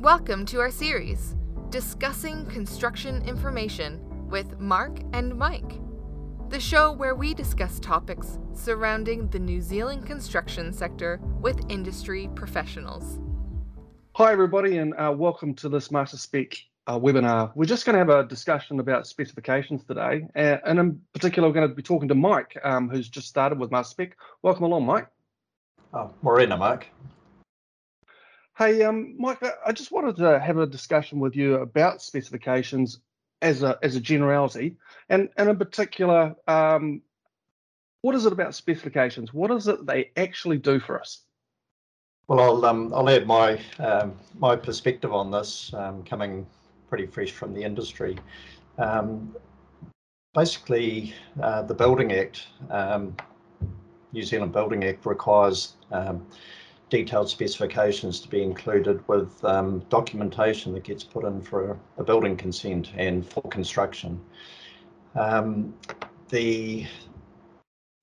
Welcome to our series, Discussing Construction Information with Mark and Mike, the show where we discuss topics surrounding the New Zealand construction sector with industry professionals. Hi, everybody, and uh, welcome to this Master Spec uh, webinar. We're just going to have a discussion about specifications today, and, and in particular, we're going to be talking to Mike, um, who's just started with Master Spec. Welcome along, Mike. Oh, Morena, Mark. Hey, um, Mike, I just wanted to have a discussion with you about specifications as a as a generality, and and in particular, um, what is it about specifications? What is it they actually do for us? Well, I'll um, I'll add my um, my perspective on this, um, coming pretty fresh from the industry. Um, basically, uh, the Building Act, um, New Zealand Building Act, requires detailed specifications to be included with um, documentation that gets put in for a, building consent and for construction. Um, the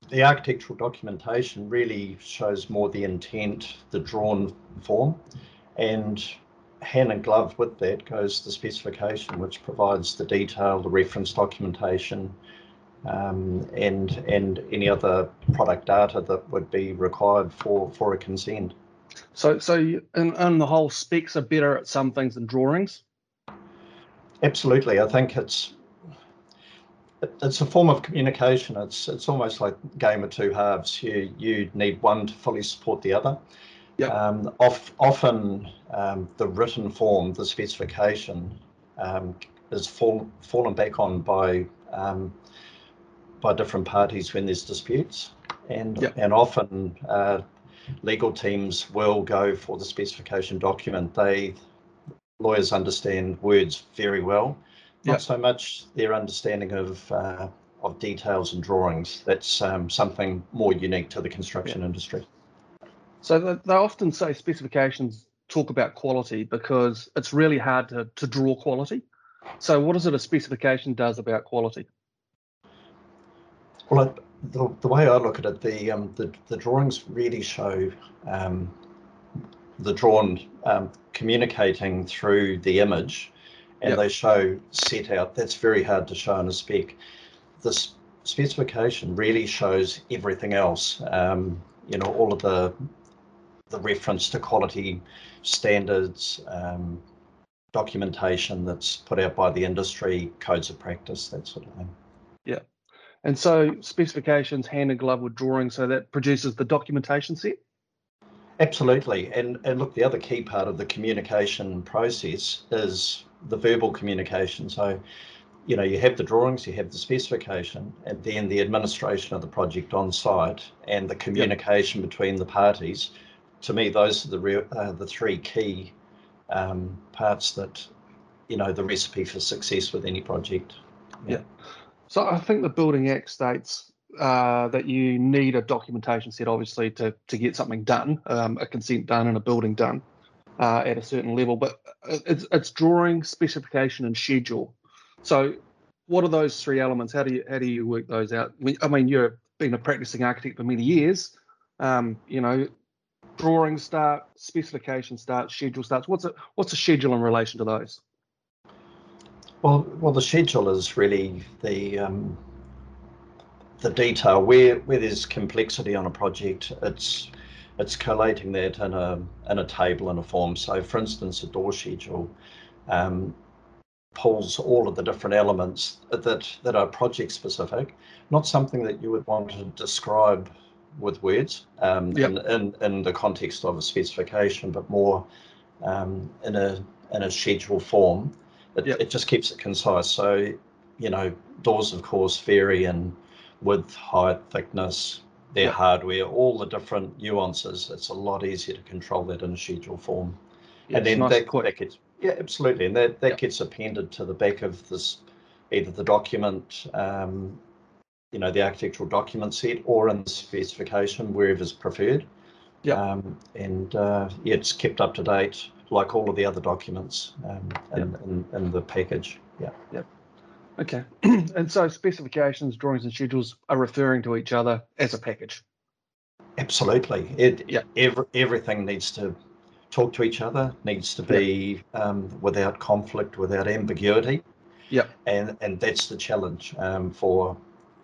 the architectural documentation really shows more the intent, the drawn form, and hand and glove with that goes the specification, which provides the detail, the reference documentation, um, and and any other product data that would be required for for a consent. So, so and, and the whole specs are better at some things than drawings. Absolutely, I think it's it's a form of communication. It's it's almost like game of two halves. You you need one to fully support the other. Yeah. Um, off, often um, the written form, the specification, um, is fall, fallen back on by um, by different parties when there's disputes, and Yep. and often uh, legal teams will go for the specification document. They lawyers understand words very well, not Yep. so much their understanding of uh, of details and drawings. That's um, something more unique to the construction industry. So they, they often say specifications talk about quality because it's really hard to, to draw quality. So what is it a specification does about quality? Well, I, the, the way I look at it, the um, the, the drawings really show um, the drawn um, communicating through the image, and Yep. they show set out. That's very hard to show in a spec. This specification really shows everything else. Um, you know, all of the the reference to quality standards, um, documentation that's put out by the industry, codes of practice, that sort of thing. And so specifications hand in glove with drawing, so that produces the documentation set. Absolutely. And and look, the other key part of the communication process is the verbal communication. So, you know, you have the drawings, you have the specification, and then the administration of the project on site and the communication between the parties. To me, those are the real, uh, the three key um, parts that, you know, the recipe for success with any project. Yeah. So I think the Building Act states uh, that you need a documentation set, obviously, to to get something done, um, a consent done and a building done uh, at a certain level. But it's it's drawing, specification, and schedule. So what are those three elements? How do you how do you work those out? I mean- I mean, you've been a practicing architect for many years. Um, you know, drawing start, specification starts, schedule starts. What's a what's a schedule in relation to those? Well, well, the schedule is really the um, the detail where where there's complexity on a project. It's it's collating that in a in a table in a form. So, for instance, a door schedule um, pulls all of the different elements that that are project specific, not something that you would want to describe with words um, Yep. in, in in the context of a specification, but more um, in a in a schedule form. It, Yep. it just keeps it concise. So, you know, doors, of course, vary in width, height, thickness, their Yep. hardware, all the different nuances. It's a lot easier to control that in a schedule form. Yeah, and then nice that, that gets, yeah, absolutely. And that, that Yep. gets appended to the back of this, either the document, um, you know, the architectural document set or in the specification, wherever wherever's preferred. Yep. Um, and uh, yeah, it's kept up to date like all of the other documents um, in, in, in the package. Yeah. Okay. and so specifications, drawings, and schedules are referring to each other as a package. Absolutely. It, Yeah. every, everything needs to talk to each other, needs to be um, without conflict, without ambiguity. Yep. And and that's the challenge um, for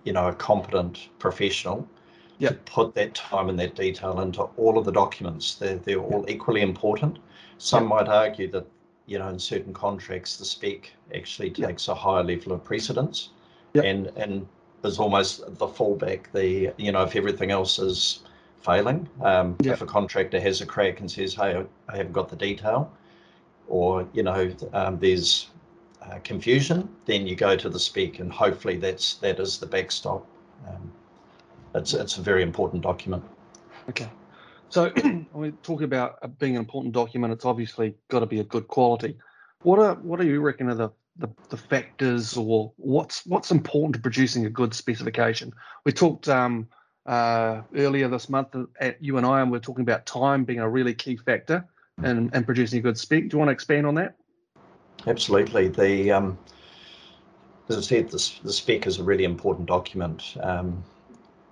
you know a competent professional Yep. to put that time and that detail into all of the documents. They're they're all equally important. Some might argue that you know in certain contracts the spec actually takes a higher level of precedence, and and is almost the fallback. The you know if everything else is failing, um, if a contractor has a crack and says, "Hey, I haven't got the detail," or you know um, there's uh, confusion, then you go to the spec, and hopefully that's that is the backstop. Um, it's it's a very important document. Okay. So when we talk about uh, being an important document, it's obviously got to be a good quality. What are what do you reckon are the, the, the factors or what's what's important to producing a good specification? We talked um, uh, earlier this month at you and I, and we are talking about time being a really key factor in, in producing a good spec. Do you want to expand on that? Absolutely. The um, as I said, the, the spec is a really important document. Um,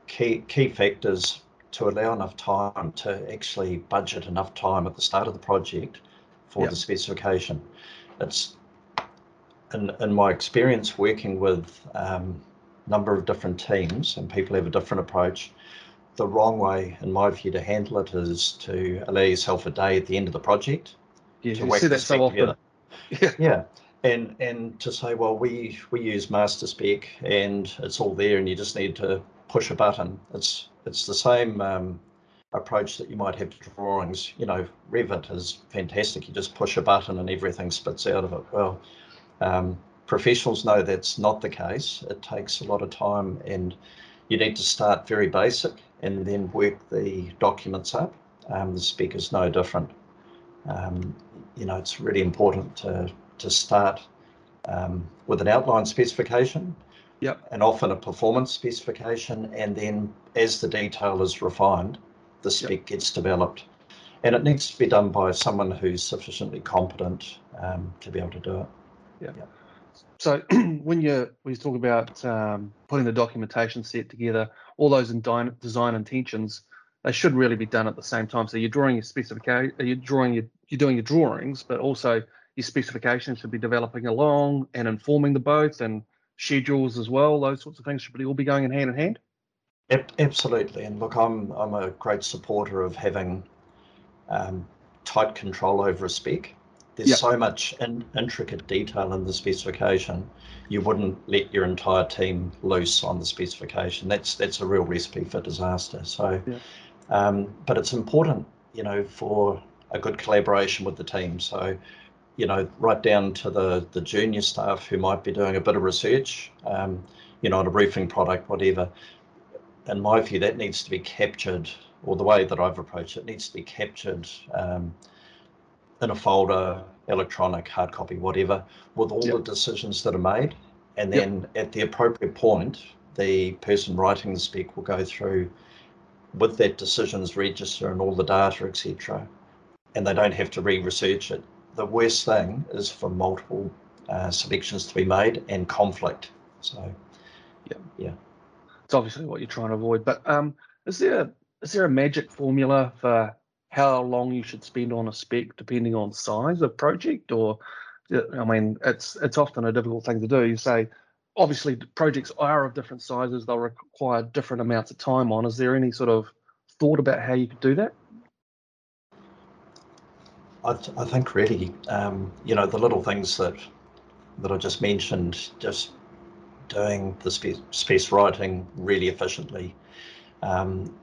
key key factors to allow enough time to actually budget enough time at the start of the project for Yep. the specification. It's in in my experience working with um, number of different teams and people have a different approach. The wrong way, in my view, to handle it is to allow yourself a day at the end of the project Yeah, to you see that so often. together. Yeah. Yeah, and and to say, well, we we use master spec and it's all there, and you just need to push a button. It's it's the same um, approach that you might have to drawings. You know, Revit is fantastic. You just push a button and everything spits out of it. Well, um, professionals know that's not the case. It takes a lot of time, and you need to start very basic and then work the documents up. Um, the spec is no different. Um, you know, it's really important to to start um, with an outline specification. Yep. And often a performance specification, and then as the detail is refined, the spec gets developed. And it needs to be done by someone who's sufficiently competent um, to be able to do it. Yeah. So when you when you talk about um, putting the documentation set together, all those design intentions, they should really be done at the same time. So you're drawing your specification, you're drawing your you're doing your drawings, but also your specifications should be developing along and informing the both and schedules as well. Those sorts of things should be all be going in hand in hand. Absolutely, and look, I'm I'm a great supporter of having um, tight control over a spec. There's Yep. so much in, intricate detail in the specification. You wouldn't let your entire team loose on the specification. That's that's a real recipe for disaster. So, Yeah. um, but it's important, you know, for a good collaboration with the team. So, you know, right down to the the junior staff who might be doing a bit of research, um, you know, on a roofing product, whatever in my view, that needs to be captured, or the way that I've approached it needs to be captured um, in a folder, electronic, hard copy, whatever, with all Yep. the decisions that are made. And Yep. then at the appropriate point, the person writing the spec will go through with that decisions register and all the data, etc. And they don't have to re-research it. The worst thing is for multiple uh, selections to be made and conflict. So yeah, yeah, It's obviously what you're trying to avoid. But um, is there is there a magic formula for how long you should spend on a spec depending on size of project? Or I mean, it's it's often a difficult thing to do. You say obviously projects are of different sizes; they'll require different amounts of time on. Is there any sort of thought about how you could do that? I, th- I think really, um, you know, the little things that that I just mentioned, just doing the space, space writing really efficiently, um,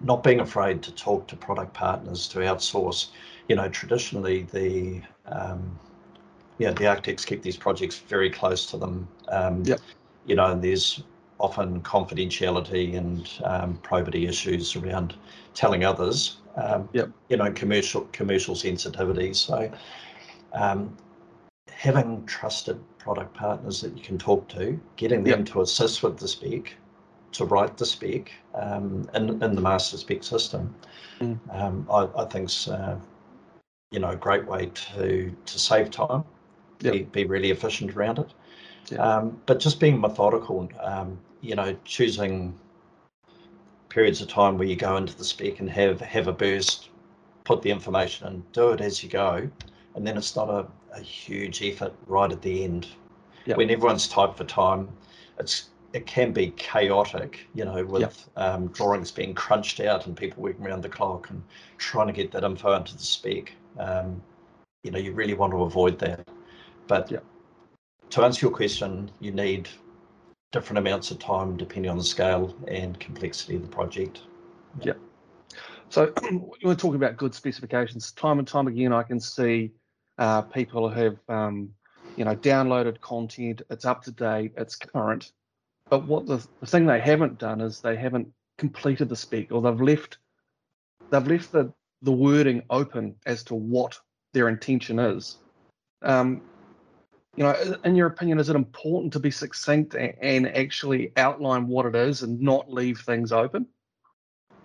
not being afraid to talk to product partners to outsource. You know, traditionally the um, yeah the architects keep these projects very close to them. Um, Yep. You know, and there's often confidentiality and um, probity issues around telling others. Um, Yep. You know, commercial commercial sensitivity. So, um, having trusted product partners that you can talk to, getting them to assist with the spec, to write the spec um, in in the master spec system, Mm. um, I, I think's uh, you know a great way to to save time, Yep. be, be really efficient around it. Yeah. Um, but just being methodical, um, you know, choosing periods of time where you go into the spec and have have a burst put the information and do it as you go, and then it's not a, a huge effort right at the end. Yep. When everyone's tight for time, it's it can be chaotic, you know, with yep. um, drawings being crunched out and people working around the clock and trying to get that info into the spec. Um, you know, you really want to avoid that. But yep. to answer your question, you need different amounts of time depending on the scale and complexity of the project. Yeah. So we're talking about good specifications. Time and time again, I can see uh, people have, um, you know, downloaded content. It's up to date. It's current. But what the, the thing they haven't done is they haven't completed the spec, or they've left they've left the the wording open as to what their intention is. Um, you know, in your opinion, is it important to be succinct and, actually outline what it is and not leave things open?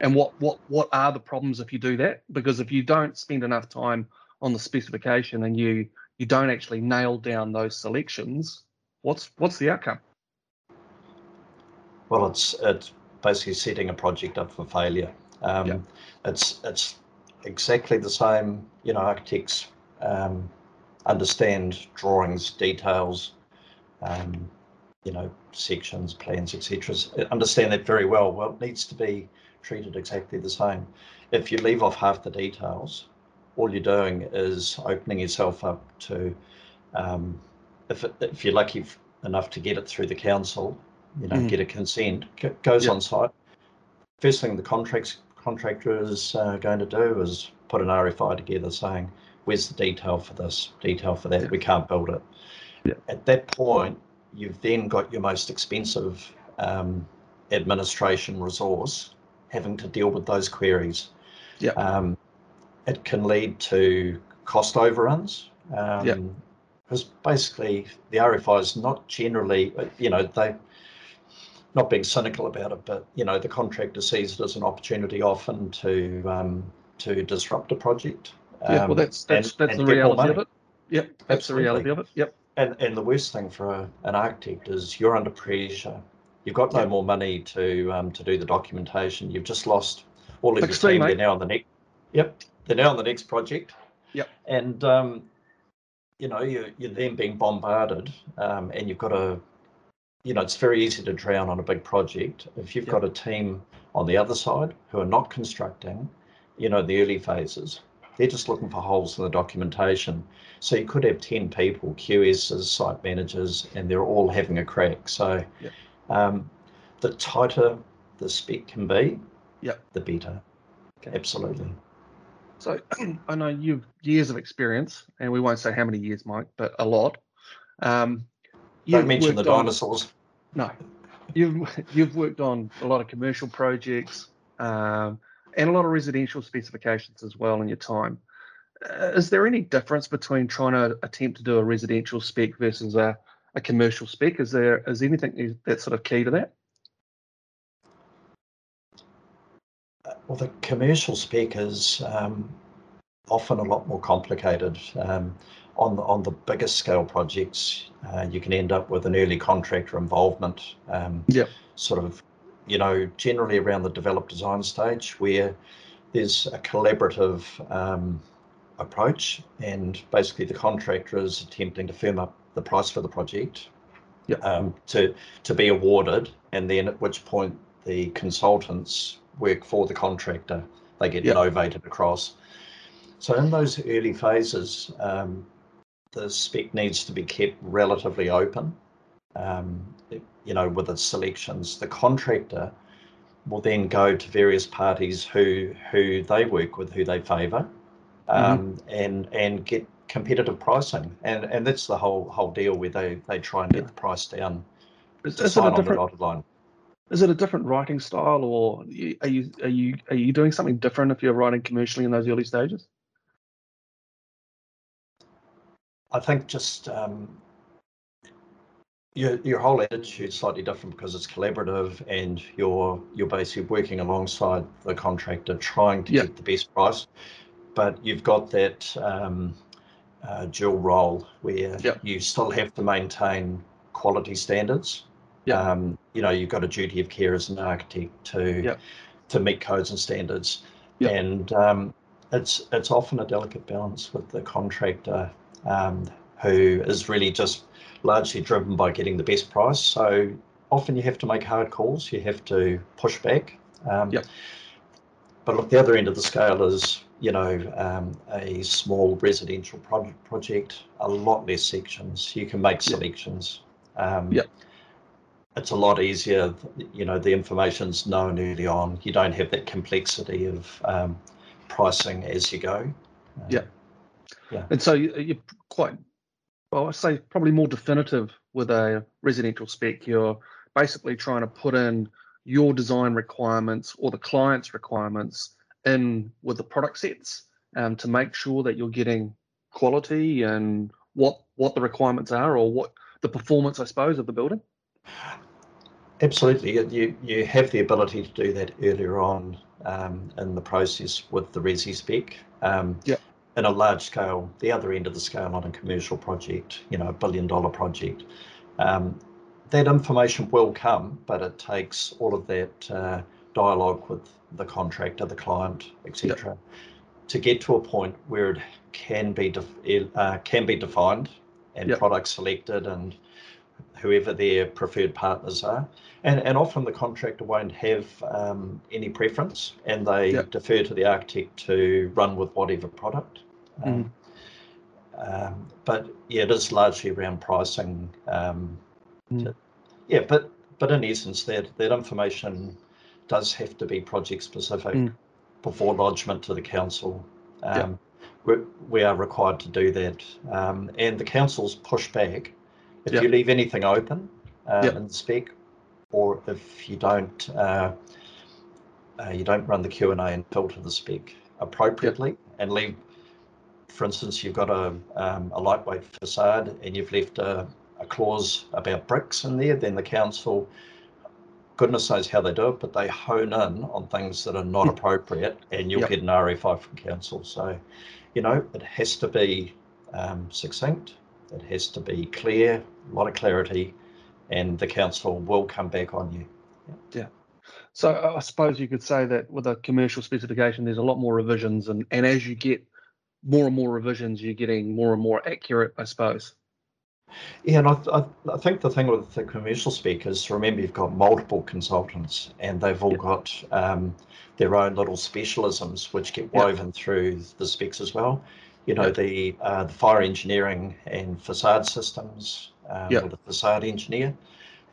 And what what what are the problems if you do that? Because if you don't spend enough time on the specification and you you don't actually nail down those selections, what's what's the outcome? Well, it's it's basically setting a project up for failure. Um, yep. It's it's exactly the same. You know, architects um, understand drawings, details, um, you know, sections, plans, etc. Understand that very well. Well, it needs to be treated exactly the same. If you leave off half the details, all you're doing is opening yourself up to, um, if, it, if you're lucky enough to get it through the council, you know, mm. get a consent, goes on site. First thing the contracts contractor is uh, going to do is put an RFI together saying, where's the detail for this, detail for that, yep. we can't build it. Yep. At that point, you've then got your most expensive um, administration resource having to deal with those queries. Yeah. Um, it can lead to cost overruns. Um, yeah. Because basically, the RFI is not generally, you know, they not being cynical about it, but you know the contractor sees it as an opportunity often to um, to disrupt a project. Um, yeah, well, that's that's and, that's and the reality of it. Yep, that's Absolutely. the reality of it. Yep. And and the worst thing for a, an architect is you're under pressure. You've got no yep. more money to um, to do the documentation. You've just lost all of your team. They're now on the next. Yep, they're now on the next project. Yep. And um, you know you're you're then being bombarded, um, and you've got to you know, it's very easy to drown on a big project. If you've yep. got a team on the other side who are not constructing, you know, the early phases, they're just looking for holes in the documentation. So you could have 10 people, QSs, site managers, and they're all having a crack. So yep. um, the tighter the spec can be, yep. the better. Okay. Absolutely. So I know you've years of experience, and we won't say how many years, Mike, but a lot. Um, Don't mention the dinosaurs. On, no, you've you've worked on a lot of commercial projects um, and a lot of residential specifications as well in your time. Uh, is there any difference between trying to attempt to do a residential spec versus a, a commercial spec? Is there is anything that's sort of key to that? Well, the commercial spec is um, often a lot more complicated. Um, on the, on the biggest scale projects, uh, you can end up with an early contractor involvement. Um, yep. Sort of, you know, generally around the develop design stage where there's a collaborative um, approach and basically the contractor is attempting to firm up the price for the project yep. um, to, to be awarded and then at which point the consultants work for the contractor. They get yep. novated across. So in those early phases, um, the spec needs to be kept relatively open. Um, you know, with its selections, the contractor will then go to various parties who who they work with, who they favour, um, mm-hmm. and and get competitive pricing, and and that's the whole whole deal where they they try and get the price down. Is, is it a different line. Is it a different writing style, or are you are you are you doing something different if you're writing commercially in those early stages? I think just um, your your whole attitude is slightly different because it's collaborative and you're you're basically working alongside the contractor trying to yep. get the best price, but you've got that um, uh, dual role where yep. you still have to maintain quality standards. Yeah. Um, you know, you've got a duty of care as an architect to yep. to meet codes and standards, and um, it's it's often a delicate balance with the contractor um, who is really just largely driven by getting the best price. So often you have to make hard calls. You have to push back. Um, yep. But look, the other end of the scale is you know um, a small residential project, project, a lot less sections. You can make selections. Um, yep it's a lot easier. You know, the information's known early on. You don't have that complexity of um, pricing as you go. Uh, yeah. Yeah. And so you're quite, well, I say probably more definitive with a residential spec. You're basically trying to put in your design requirements or the client's requirements in with the product sets um, to make sure that you're getting quality and what what the requirements are or what the performance, I suppose, of the building. Absolutely, you you have the ability to do that earlier on um, in the process with the Resi spec. Um, yeah. In a large scale, the other end of the scale on a commercial project, you know, a billion dollar project, um, that information will come, but it takes all of that uh, dialogue with the contractor, the client, etc., yep. to get to a point where it can be uh, can be defined and yep. product selected and whoever their preferred partners are. And, and often the contractor won't have um, any preference and they yep. defer to the architect to run with whatever product. Mm. Um, but yeah, it is largely around pricing. Um, mm. to, yeah, but but in essence, that that information does have to be project specific mm. before lodgement to the council. Um, we, we are required to do that, um, and the council's push back if yep. you leave anything open uh, yep. in the spec, or if you don't uh, uh, you don't run the Q and A and filter the spec appropriately, yep. and leave, for instance, you've got a um, a lightweight facade and you've left a, a clause about bricks in there, then the council goodness knows how they do it, but they hone in on things that are not appropriate, and you'll yep. get an RFI from council. So, you know, it has to be um, succinct, it has to be clear, a lot of clarity, and the council will come back on you. Yeah. yeah. So I suppose you could say that with a commercial specification, there's a lot more revisions, and, and as you get more and more revisions, you're getting more and more accurate, I suppose. Yeah, and I, I, I think the thing with the commercial spec is remember you've got multiple consultants, and they've all got um, their own little specialisms which get woven through the specs as well you know, yep. the uh, the fire engineering and facade systems um, yep. or the facade engineer,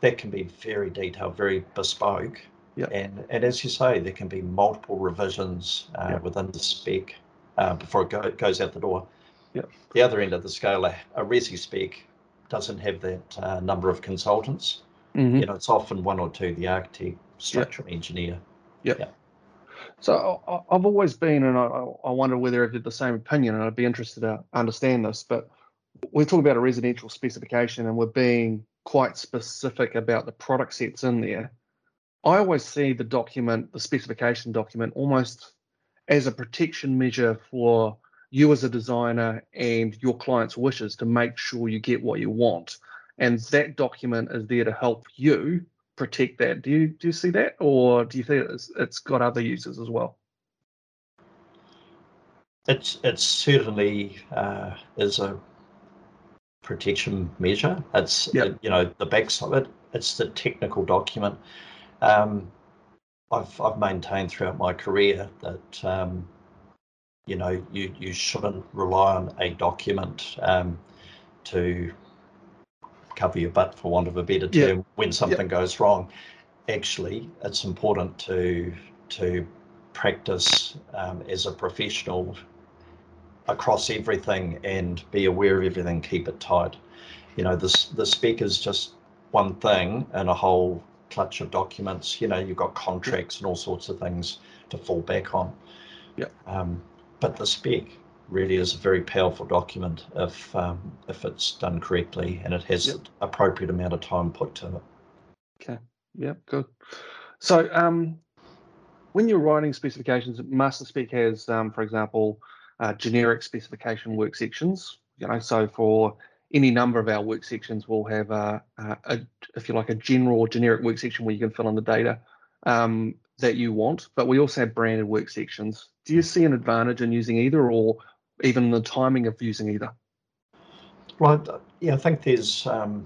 that can be very detailed, very bespoke. Yep. And and as you say, there can be multiple revisions uh, within the spec uh, before it go, goes out the door. Yep. The other end of the scale, a, a Resi spec doesn't have that uh, number of consultants. Mm-hmm. You know, it's often one or two, the architect, structural engineer. Yep. So I've always been, and I, I wonder whether I've had the same opinion, and I'd be interested to understand this. But we're talking about a residential specification, and we're being quite specific about the product sets in there. I always see the document, the specification document, almost as a protection measure for you as a designer and your client's wishes to make sure you get what you want. And that document is there to help you protect that. Do you do you see that, or do you think it's, it's got other uses as well? It's it's certainly uh, is a protection measure. It's yep. you know the backside of it. It's the technical document. Um, I've I've maintained throughout my career that um, you know you you shouldn't rely on a document um, to cover your butt, for want of a better term, yeah. when something yeah. goes wrong. Actually, it's important to to practice um, as a professional across everything and be aware of everything. Keep it tight. You know, this the spec is just one thing in a whole clutch of documents. You know, you've got contracts and all sorts of things to fall back on. Yeah. Um, but the spec really is a very powerful document if um, if it's done correctly and it has yep. appropriate amount of time put to it. Okay. Yeah. Good. So um, when you're writing specifications, master spec has, um, for example, uh, generic specification work sections. You know, so for any number of our work sections, we'll have a, a, a if you like, a general or generic work section where you can fill in the data um, that you want. But we also have branded work sections do you see an advantage in using either, or even the timing of using either? Well, yeah, I think there's um,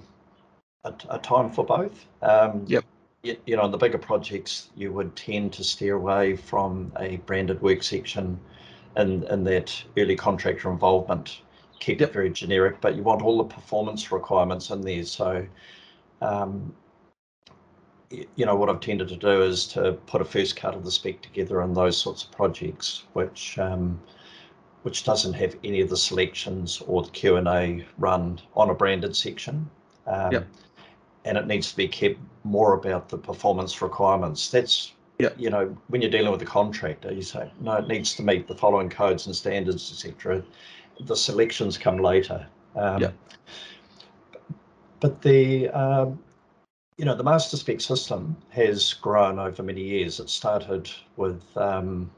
a, a, time for both. Um, yep. You, you know, in the bigger projects, you would tend to steer away from a branded work section and, and that early contractor involvement keep it very generic, but you want all the performance requirements in there. So, um, you know, what I've tended to do is to put a first cut of the spec together in those sorts of projects, which um, which doesn't have any of the selections or the Q and A run on a branded section. Um, yep. And it needs to be kept more about the performance requirements. That's yeah. you know, when you're dealing with a contractor, you say, no, it needs to meet the following codes and standards, etc. The selections come later. Um, yeah. But the, um, you know, the master spec system has grown over many years. It started with um,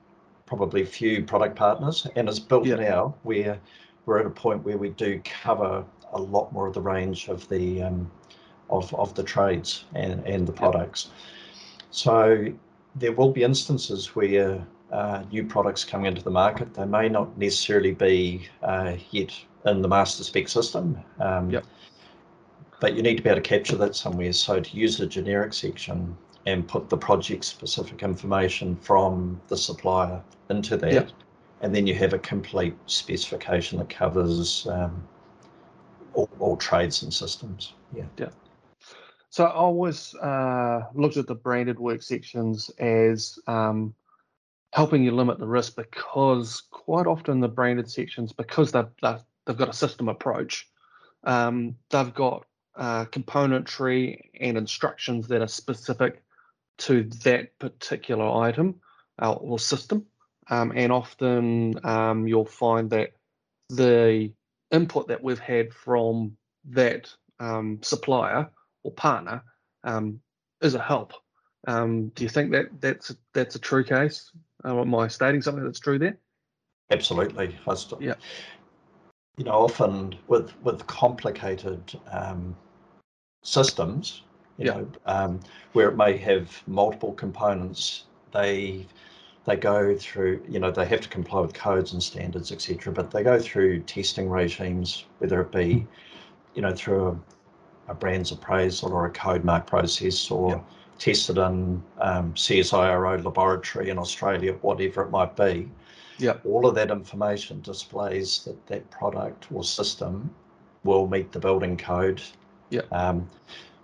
probably few product partners and it's built yeah. now where we're at a point where we do cover a lot more of the range of the um, of, of the trades and, and the products. So there will be instances where uh, new products coming into the market, they may not necessarily be uh, yet in the master spec system. Um, yep. But you need to be able to capture that somewhere. So to use the generic section and put the project specific information from the supplier into that, yep. and then you have a complete specification that covers um, all, all trades and systems. Yeah. Yeah. So I always uh, looked at the branded work sections as um, helping you limit the risk because quite often the branded sections, because they've, they've, got a system approach, um, they've got uh, componentry and instructions that are specific to that particular item uh, or system. Um, and often um, you'll find that the input that we've had from that um, supplier or partner um, is a help. Um, do you think that that's that's a true case? Uh, am I stating something that's true there? Absolutely. yeah. You know, often with with complicated um, systems, you yeah. know, um, where it may have multiple components, they they go through, you know, they have to comply with codes and standards, etc. But they go through testing regimes, whether it be, you know, through a a BRANZ appraisal or a CodeMark process or yep. Tested in um, CSIRO laboratory in Australia, whatever it might be. Yeah. All of that information displays that that product or system will meet the building code. Yeah. Um,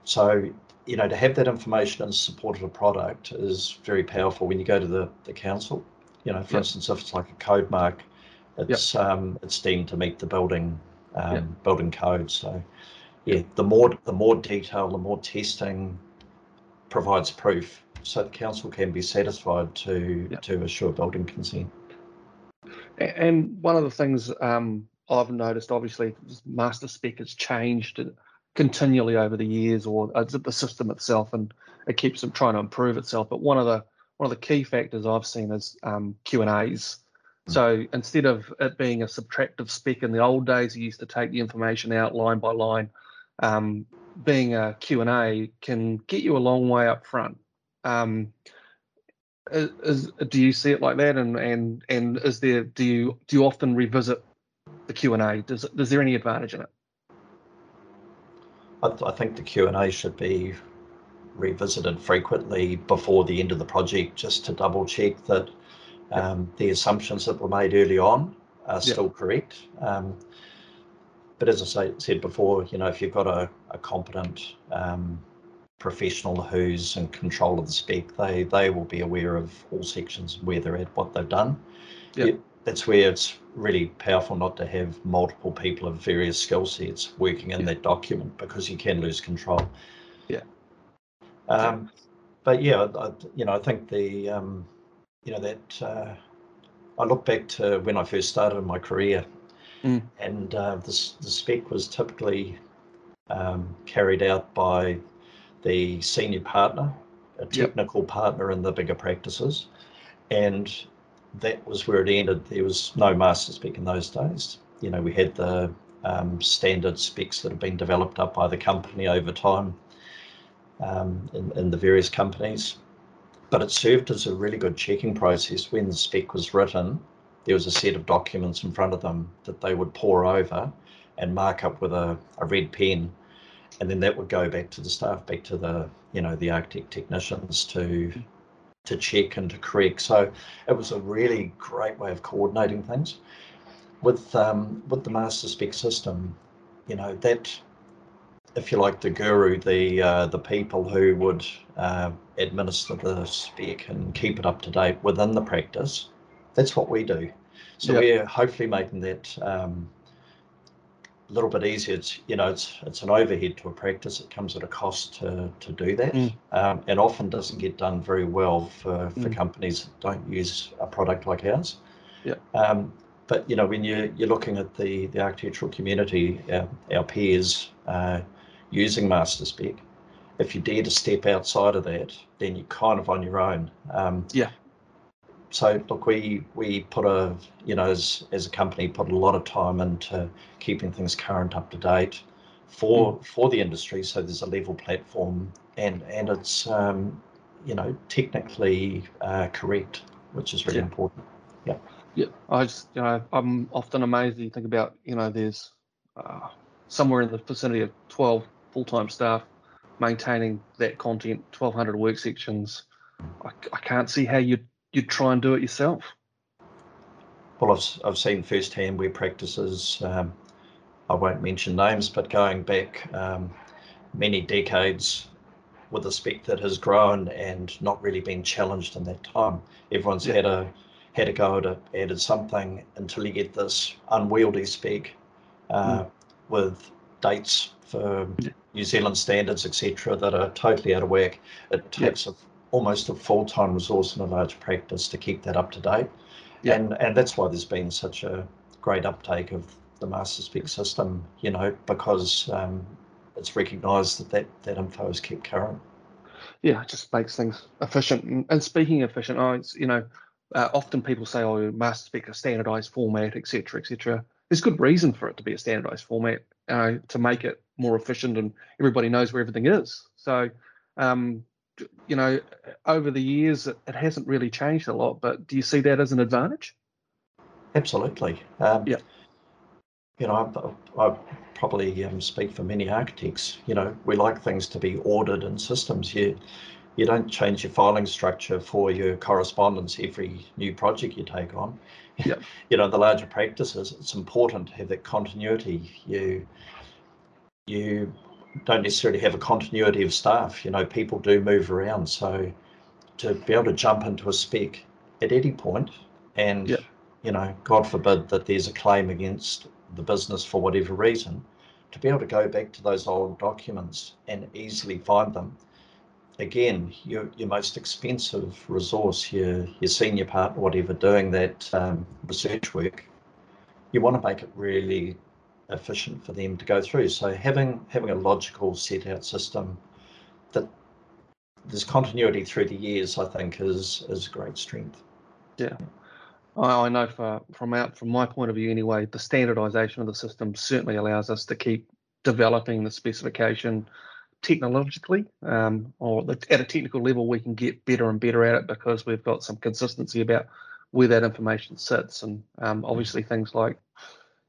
so, you know, to have that information in support of a product is very powerful when you go to the, the council. You know, for yep. instance, if it's like a CodeMark, it's yep. um, it's deemed to meet the building um, building code. So yeah, the more the more detail, the more testing provides proof, so the council can be satisfied to yep. to assure building consent. And one of the things um, I've noticed, obviously, master spec has changed continually over the years, or the system itself, and it keeps trying to improve itself. But one of the one of the key factors I've seen is um, Q and A's. Hmm. So instead of it being a subtractive spec in the old days, you used to take the information out line by line um, being a Q&A can get you a long way up front. Um, is, do you see it like that? And and and is there do you do you often revisit the Q and A? Does is there any advantage in it? I, I think the Q and A should be revisited frequently before the end of the project, just to double check that um, the assumptions that were made early on are still correct. Um, but as I say, said before, you know, if you've got a, a competent um, professional who's in control of the spec, they they will be aware of all sections, where they're at, what they've done. Yeah. that's where it's really powerful not to have multiple people of various skill sets working in that document because you can lose control. Yeah. Um, but yeah, I, you know, I think the, um, you know, that uh, I look back to when I first started my career Mm. And uh, the, the spec was typically um, carried out by the senior partner, a technical yep. partner in the bigger practices. And that was where it ended. There was no master spec in those days. You know, we had the um, standard specs that have been developed up by the company over time um, in, in the various companies. but it served as a really good checking process when the spec was written. There was a set of documents in front of them that they would pore over and mark up with a, a red pen, and then that would go back to the staff, back to the you know the architect technicians to to check and to correct. So it was a really great way of coordinating things. With um, with the master spec system, you know that if you like the guru, the uh, the people who would uh, administer the spec and keep it up to date within the practice, that's what we do. So yep. we're hopefully making that um, a little bit easier. It's you know it's it's an overhead to a practice. It comes at a cost to to do that, mm. um, and often doesn't get done very well for for mm. companies that don't use a product like ours. Yeah. Um, but you know when you you're looking at the the architectural community, our, our peers uh, using master spec, if you dare to step outside of that, then you're kind of on your own. Um, yeah so look, we we put a you know as as a company put a lot of time into keeping things current, up to date for mm. for the industry. So there's a level platform, and and it's um, you know technically uh, correct, which is really yeah. important. Yeah. Yeah, I just you know I'm often amazed. You think about you know there's uh, somewhere in the vicinity of 12 full-time staff maintaining that content, 1,200 work sections. I, I can't see how you you'd try and do it yourself? Well, I've, I've seen firsthand where practices, um, I won't mention names, but going back um, many decades with a spec that has grown and not really been challenged in that time. Everyone's yeah. had a had a go at it, added something until you get this unwieldy spec uh, mm. with dates for yeah. New Zealand standards, etc., that are totally out of whack. It takes yeah. a almost a full-time resource in a large practice to keep that up to date. Yeah. And and that's why there's been such a great uptake of the master spec system, you know, because um, it's recognised that, that that info is kept current. Yeah, it just makes things efficient. And, speaking efficient, oh, it's, you know, uh, often people say, oh, master spec a standardised format, etc., etc. There's good reason for it to be a standardised format uh, to make it more efficient, and everybody knows where everything is. So um, you know, over the years, it, hasn't really changed a lot. But do you see that as an advantage? Absolutely. Um, yeah. You know, I, I probably um, speak for many architects. You know, we like things to be ordered in systems. You you don't change your filing structure for your correspondence every new project you take on. Yeah. you know, the larger practices, it's important to have that continuity. You you don't necessarily have a continuity of staff. You know, people do move around. So to be able to jump into a spec at any point and, yeah. you know, God forbid that there's a claim against the business for whatever reason, to be able to go back to those old documents and easily find them. Again, your, your most expensive resource, your, your senior partner, whatever, doing that um, research work, you want to make it really efficient for them to go through. So having having a logical set out system that there's continuity through the years, I think, is is a great strength. Yeah. I know for, from out from my point of view anyway, the standardization of the system certainly allows us to keep developing the specification technologically um, or at a technical level we can get better and better at it because we've got some consistency about where that information sits and um, obviously things like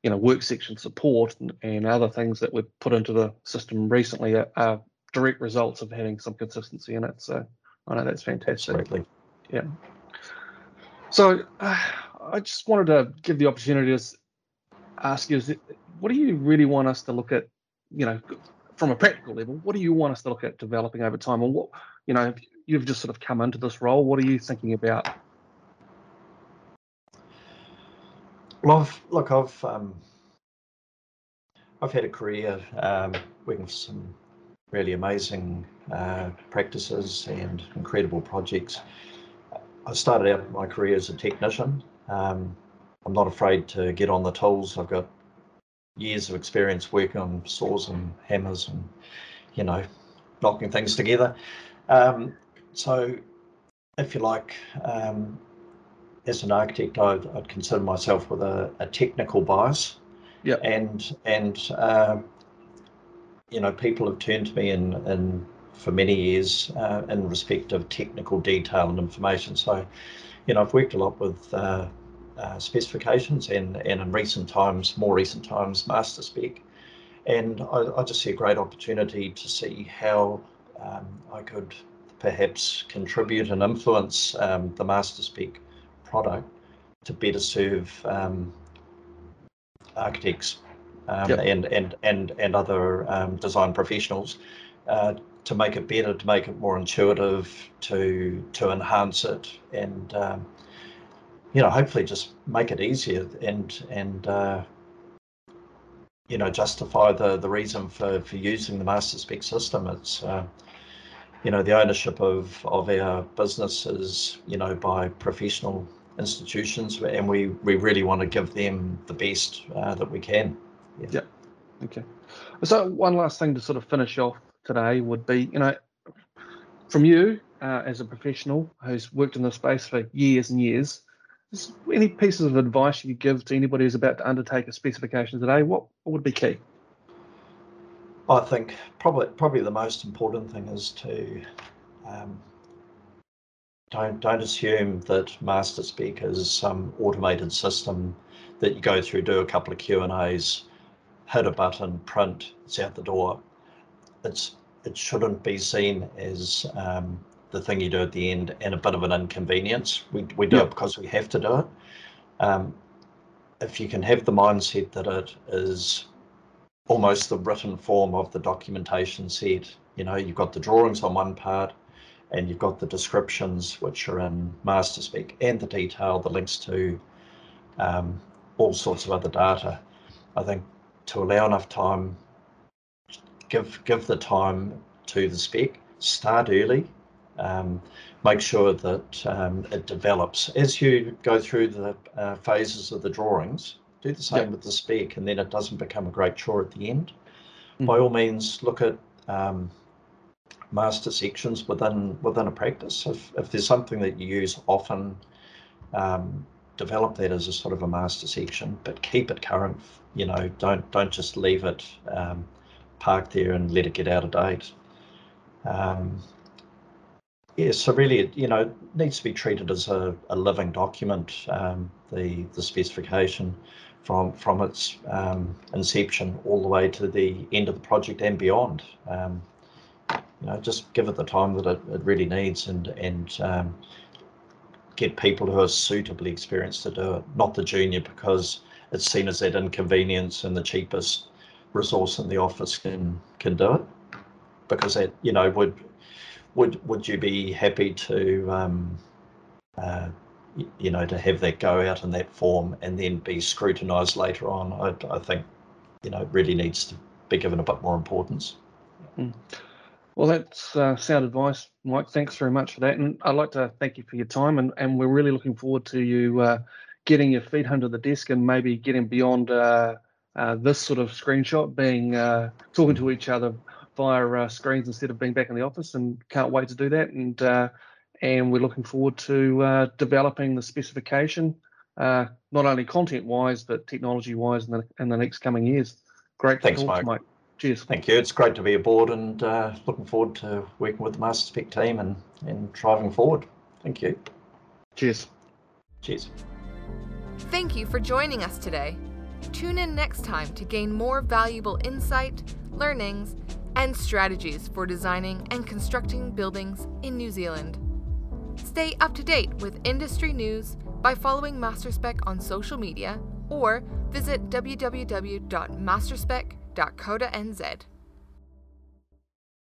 you know, work section support and, and other things that we've put into the system recently are, are, direct results of having some consistency in it. So I know that's fantastic. Absolutely. Yeah. So uh, I just wanted to give the opportunity to ask you, it, what do you really want us to look at, you know, from a practical level, what do you want us to look at developing over time? And what, you know, you've just sort of come into this role, what are you thinking about Well, I've, look, I've um, I've had a career um, working for some really amazing uh, practices and incredible projects. I started out my career as a technician. Um, I'm not afraid to get on the tools. I've got years of experience working on saws and hammers and, you know, knocking things together. Um, so, if you like, um, as an architect, I'd, I'd consider myself with a, a technical bias. Yeah. And and uh, you know, people have turned to me in in for many years uh, in respect of technical detail and information. So, you know, I've worked a lot with uh, uh, specifications and, and in recent times, more recent times, master spec. And I, I just see a great opportunity to see how um, I could perhaps contribute and influence um, the master spec product to better serve um, architects um, yep. and, and, and, and other um, design professionals uh, to make it better, to make it more intuitive, to to enhance it, and um, you know, hopefully just make it easier and and uh, you know justify the the reason for for using the MasterSpec system. It's uh, you know the ownership of of our business is you know by professional institutions, and we we really want to give them the best uh, that we can. Yeah. yeah. Okay. So one last thing to sort of finish off today would be, you know, from you uh, as a professional who's worked in this space for years and years, any pieces of advice you could give to anybody who's about to undertake a specification today? What, what would be key? I think probably probably the most important thing is to um, don't don't assume that MasterSpec is some automated system that you go through, do a couple of Q and A's, hit a button, print, it's out the door it's it shouldn't be seen as um, the thing you do at the end and a bit of an inconvenience. We we do yeah. it because we have to do it. Um, if you can have the mindset that it is almost the written form of the documentation set, you know, you've got the drawings on one part and you've got the descriptions which are in MasterSpec and the detail, the links to um, all sorts of other data. I think to allow enough time give give the time to the spec. Start early. Um, make sure that um, it develops as you go through the uh, phases of the drawings. Do the same yep. with the spec, and then it doesn't become a great chore at the end. Mm. By all means, look at um, master sections within within a practice. If if there's something that you use often, um, develop that as a sort of a master section, but keep it current. You know, don't don't just leave it um, park there and let it get out of date. Um, yeah, so really, you know, it needs to be treated as a, a living document. Um, the the specification from from its um, inception all the way to the end of the project and beyond. Um, you know, just give it the time that it, it really needs and and um, get people who are suitably experienced to do it, not the junior because it's seen as that inconvenience and the cheapest resource in the office can can do it. Because that you know would would would you be happy to um, uh, you know to have that go out in that form and then be scrutinized later on? I, I think you know really needs to be given a bit more importance. Mm. Well that's uh, sound advice mike. Thanks very much for that. And i'd like to thank you for your time and, and we're really looking forward to you uh, getting your feet under the desk and maybe getting beyond uh, uh, this sort of screenshot being uh, talking to each other via uh, screens instead of being back in the office and can't wait to do that. And uh, and we're looking forward to uh, developing the specification not only content wise but technology wise in the, in the next coming years. Great thanks Mike. Mike cheers. Thank you. It's great to be aboard and uh, looking forward to working with the MasterSpec team and and driving forward. Thank you. Cheers. Cheers. Thank you for joining us today. Tune in next time to gain more valuable insight, learnings, and strategies for designing and constructing buildings in New Zealand. Stay up to date with industry news by following MasterSpec on social media or visit www.masterspec.co.nz.